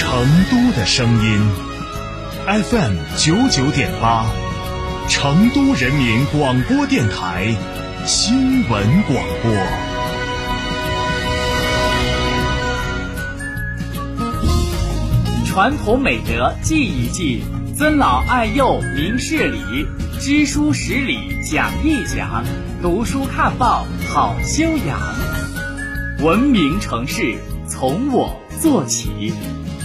成都的声音，FM 九九点八，成都人民广播电台新闻广播。传统美德记一记，尊老爱幼明事理，知书识礼讲一讲，读书看报好修养。文明城市从我做起。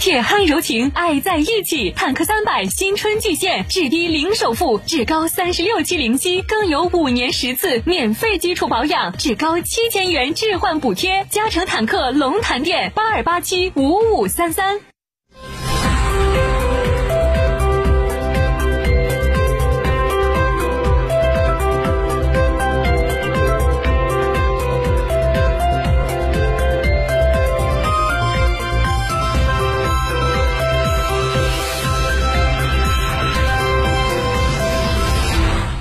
铁汉柔情，爱在一起。坦克三百新春巨献，至低零首付，至高三十六期零息，更有五年十次免费基础保养，至高七千元置换补贴。嘉诚坦克龙潭店八二八七五五三三。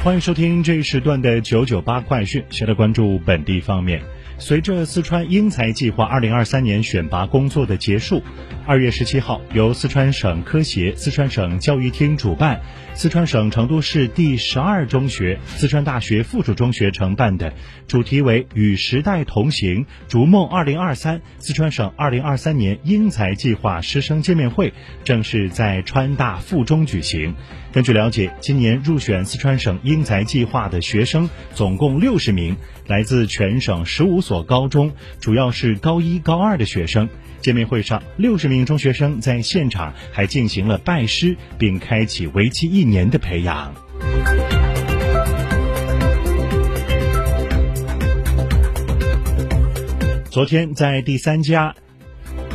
欢迎收听这一时段的九九八快讯，先来关注本地方面。随着四川英才计划二零二三年选拔工作的结束，二月十七号，由四川省科协、四川省教育厅主办，四川省成都市第十二中学、四川大学附属中学承办的，主题为“与时代同行，逐梦二零二三”四川省二零二三年英才计划师生见面会，正式在川大附中举行。根据了解，今年入选四川省英才计划的学生总共六十名，来自全省十五所所高中，主要是高一、高二的学生。见面会上，六十名中学生在现场还进行了拜师，并开启为期一年的培养。昨天在第三家。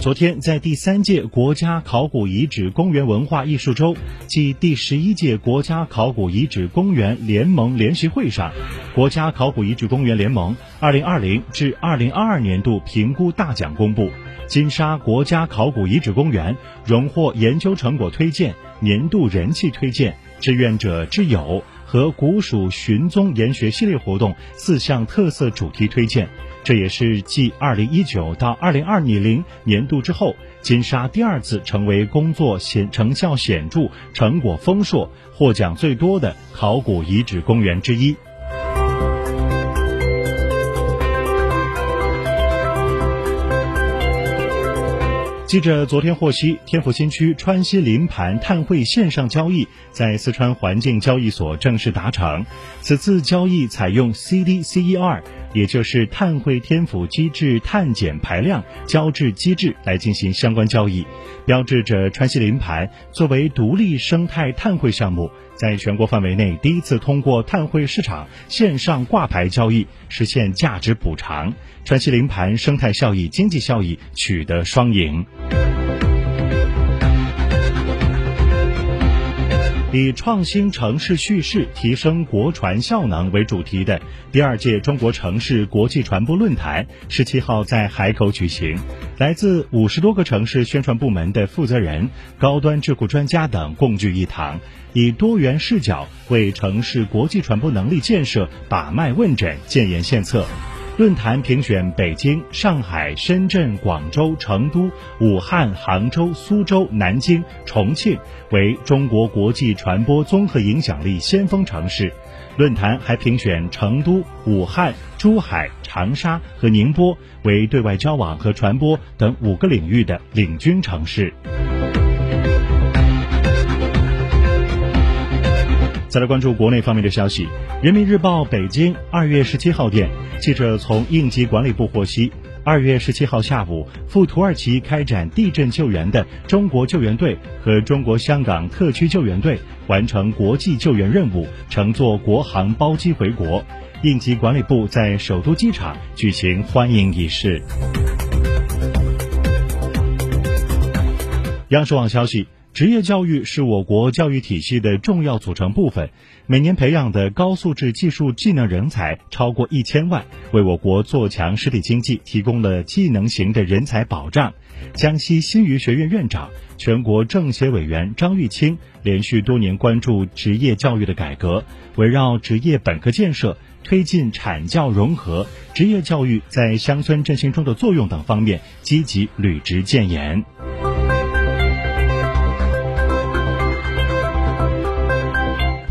昨天，在第三届国家考古遗址公园文化艺术周暨第十一届国家考古遗址公园联盟联席会上，国家考古遗址公园联盟二零二零至二零二二年度评估大奖公布，金沙国家考古遗址公园荣获研究成果推荐、年度人气推荐、志愿者之友和古蜀寻踪研学系列活动四项特色主题推荐。这也是继二零一九到二零二零年度之后，金沙第二次成为工作显成效显著、成果丰硕、获奖最多的考古遗址公园之一。记者昨天获悉，天府新区川西林盘碳汇线上交易在四川环境交易所正式达成。此次交易采用 CDCER，也就是碳汇天府机制碳减排量交制机制来进行相关交易，标志着川西林盘作为独立生态碳汇项目，在全国范围内第一次通过碳汇市场线上挂牌交易实现价值补偿，川西林盘生态效益、经济效益取得双赢。以创新城市叙事、提升国传效能为主题的第二届中国城市国际传播论坛十七号在海口举行，来自五十多个城市宣传部门的负责人、高端智库专家等共聚一堂，以多元视角为城市国际传播能力建设把脉问诊、建言献策。论坛评选北京、上海、深圳、广州、成都、武汉、杭州、苏州、南京、重庆为中国国际传播综合影响力先锋城市。论坛还评选成都、武汉、珠海、长沙和宁波为对外交往和传播等五个领域的领军城市。再来关注国内方面的消息，《人民日报》北京二月十七号电，记者从应急管理部获悉，二月十七号下午赴土耳其开展地震救援的中国救援队和中国香港特区救援队完成国际救援任务，乘坐国航包机回国。应急管理部在首都机场举行欢迎仪式。央视网消息。职业教育是我国教育体系的重要组成部分，每年培养的高素质技术技能人才超过一千万，为我国做强实体经济提供了技能型的人才保障。江西新余学院院长、全国政协委员张玉清连续多年关注职业教育的改革，围绕职业本科建设、推进产教融合、职业教育在乡村振兴中的作用等方面，积极履职建言。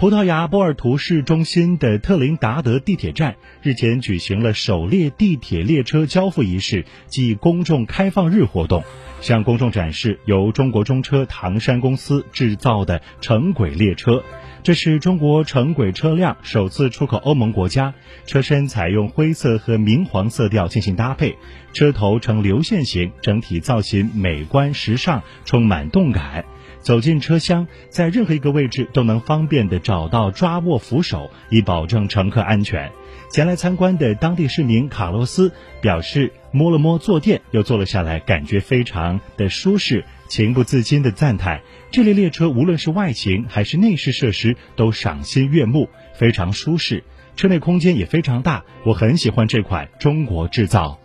葡萄牙波尔图市中心的特林达德地铁站日前举行了首列地铁列车交付仪式暨公众开放日活动，向公众展示由中国中车唐山公司制造的城轨列车。这是中国城轨车辆首次出口欧盟国家，车身采用灰色和明黄色调进行搭配，车头呈流线型，整体造型美观时尚，充满动感。走进车厢，在任何一个位置都能方便地找到抓握扶手，以保证乘客安全。前来参观的当地市民卡洛斯表示，摸了摸坐垫，又坐了下来，感觉非常的舒适，情不自禁的赞叹：这列列车无论是外形还是内饰设施都赏心悦目，非常舒适，车内空间也非常大，我很喜欢这款中国制造。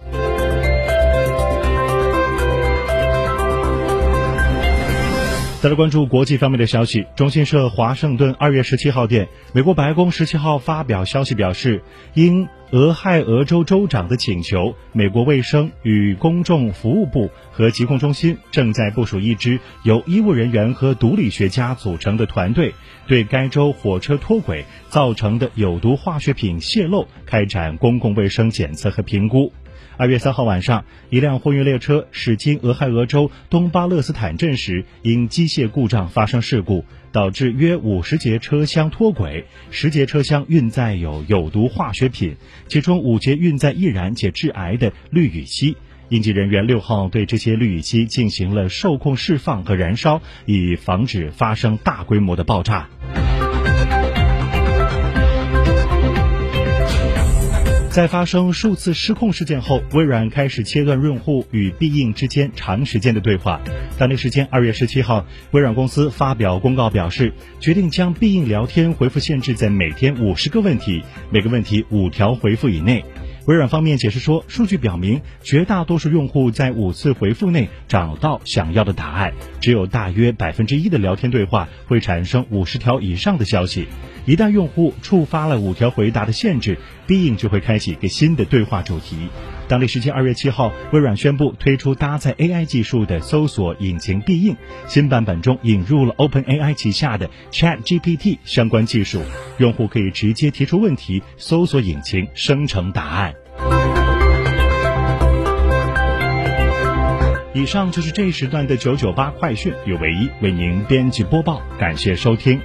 再来关注国际方面的消息。中新社华盛顿二月十七号电，美国白宫十七号发表消息表示，因俄亥俄州州长的请求，美国卫生与公众服务部和疾控中心正在部署一支由医务人员和毒理学家组成的团队，对该州火车脱轨造成的有毒化学品泄漏开展公共卫生检测和评估。二月三号晚上，一辆货运列车驶经俄亥俄州东巴勒斯坦镇时，因机械故障发生事故，导致约五十节车厢脱轨，十节车厢运载有有毒化学品，其中五节运载易燃且致癌的氯乙烯。应急人员六号对这些氯乙烯进行了受控释放和燃烧，以防止发生大规模的爆炸。在发生数次失控事件后，微软开始切断用户与必应之间长时间的对话。当地时间二月十七号，微软公司发表公告表示，决定将必应聊天回复限制在每天五十个问题，每个问题五条回复以内。微软方面解释说，数据表明，绝大多数用户在五次回复内找到想要的答案，只有大约百分之一的聊天对话会产生五十条以上的消息。一旦用户触发了五条回答的限制，必应就会开启一个新的对话主题。当地时间二月七号，微软宣布推出搭载 AI 技术的搜索引擎必应，新版本中引入了 OpenAI 旗下的 ChatGPT 相关技术，用户可以直接提出问题，搜索引擎生成答案。以上就是这一时段的九九八快讯，由唯一为您编辑播报，感谢收听。